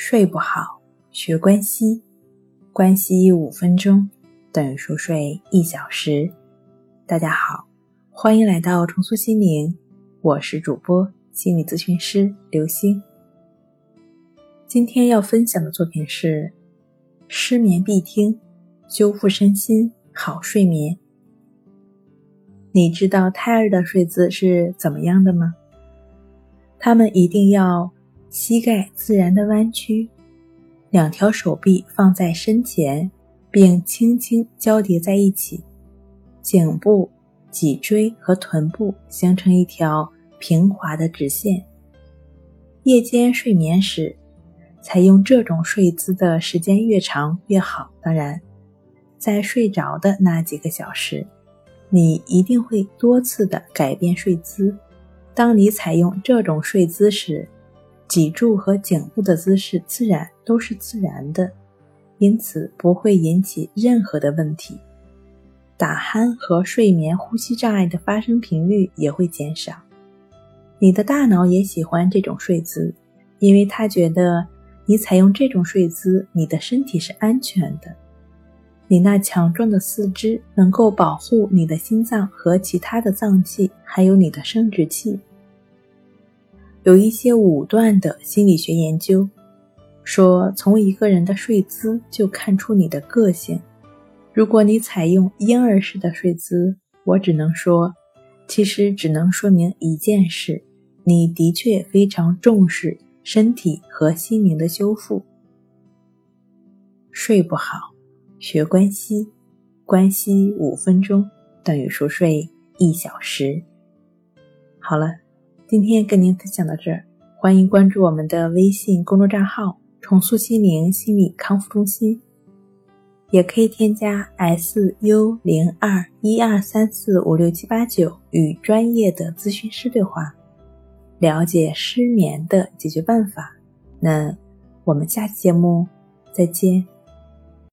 睡不好，学关西，关西五分钟等于熟睡一小时。大家好，欢迎来到重塑心灵，我是主播心理咨询师刘星。今天要分享的作品是：失眠必听，修复身心好睡眠。你知道胎儿的睡姿是怎么样的吗？他们一定要。膝盖自然的弯曲，两条手臂放在身前，并轻轻交叠在一起，颈部、脊椎和臀部形成一条平滑的直线。夜间睡眠时，采用这种睡姿的时间越长越好。当然，在睡着的那几个小时，你一定会多次的改变睡姿。当你采用这种睡姿时，脊柱和颈部的姿势自然都是自然的，因此不会引起任何的问题。打鼾和睡眠呼吸障碍的发生频率也会减少。你的大脑也喜欢这种睡姿，因为它觉得你采用这种睡姿，你的身体是安全的。你那强壮的四肢能够保护你的心脏和其他的脏器，还有你的生殖器。有一些武断的心理学研究说，从一个人的睡姿就看出你的个性。如果你采用婴儿式的睡姿，我只能说，其实只能说明一件事：你的确非常重视身体和心灵的修复。睡不好，学关西，关西五分钟等于熟睡一小时。好了。今天跟您分享到这儿，欢迎关注我们的微信公众账号“重塑心灵心理康复中心”，也可以添加 “s u 零二一二三四五六七八九”与专业的咨询师对话，了解失眠的解决办法。那我们下期节目再见。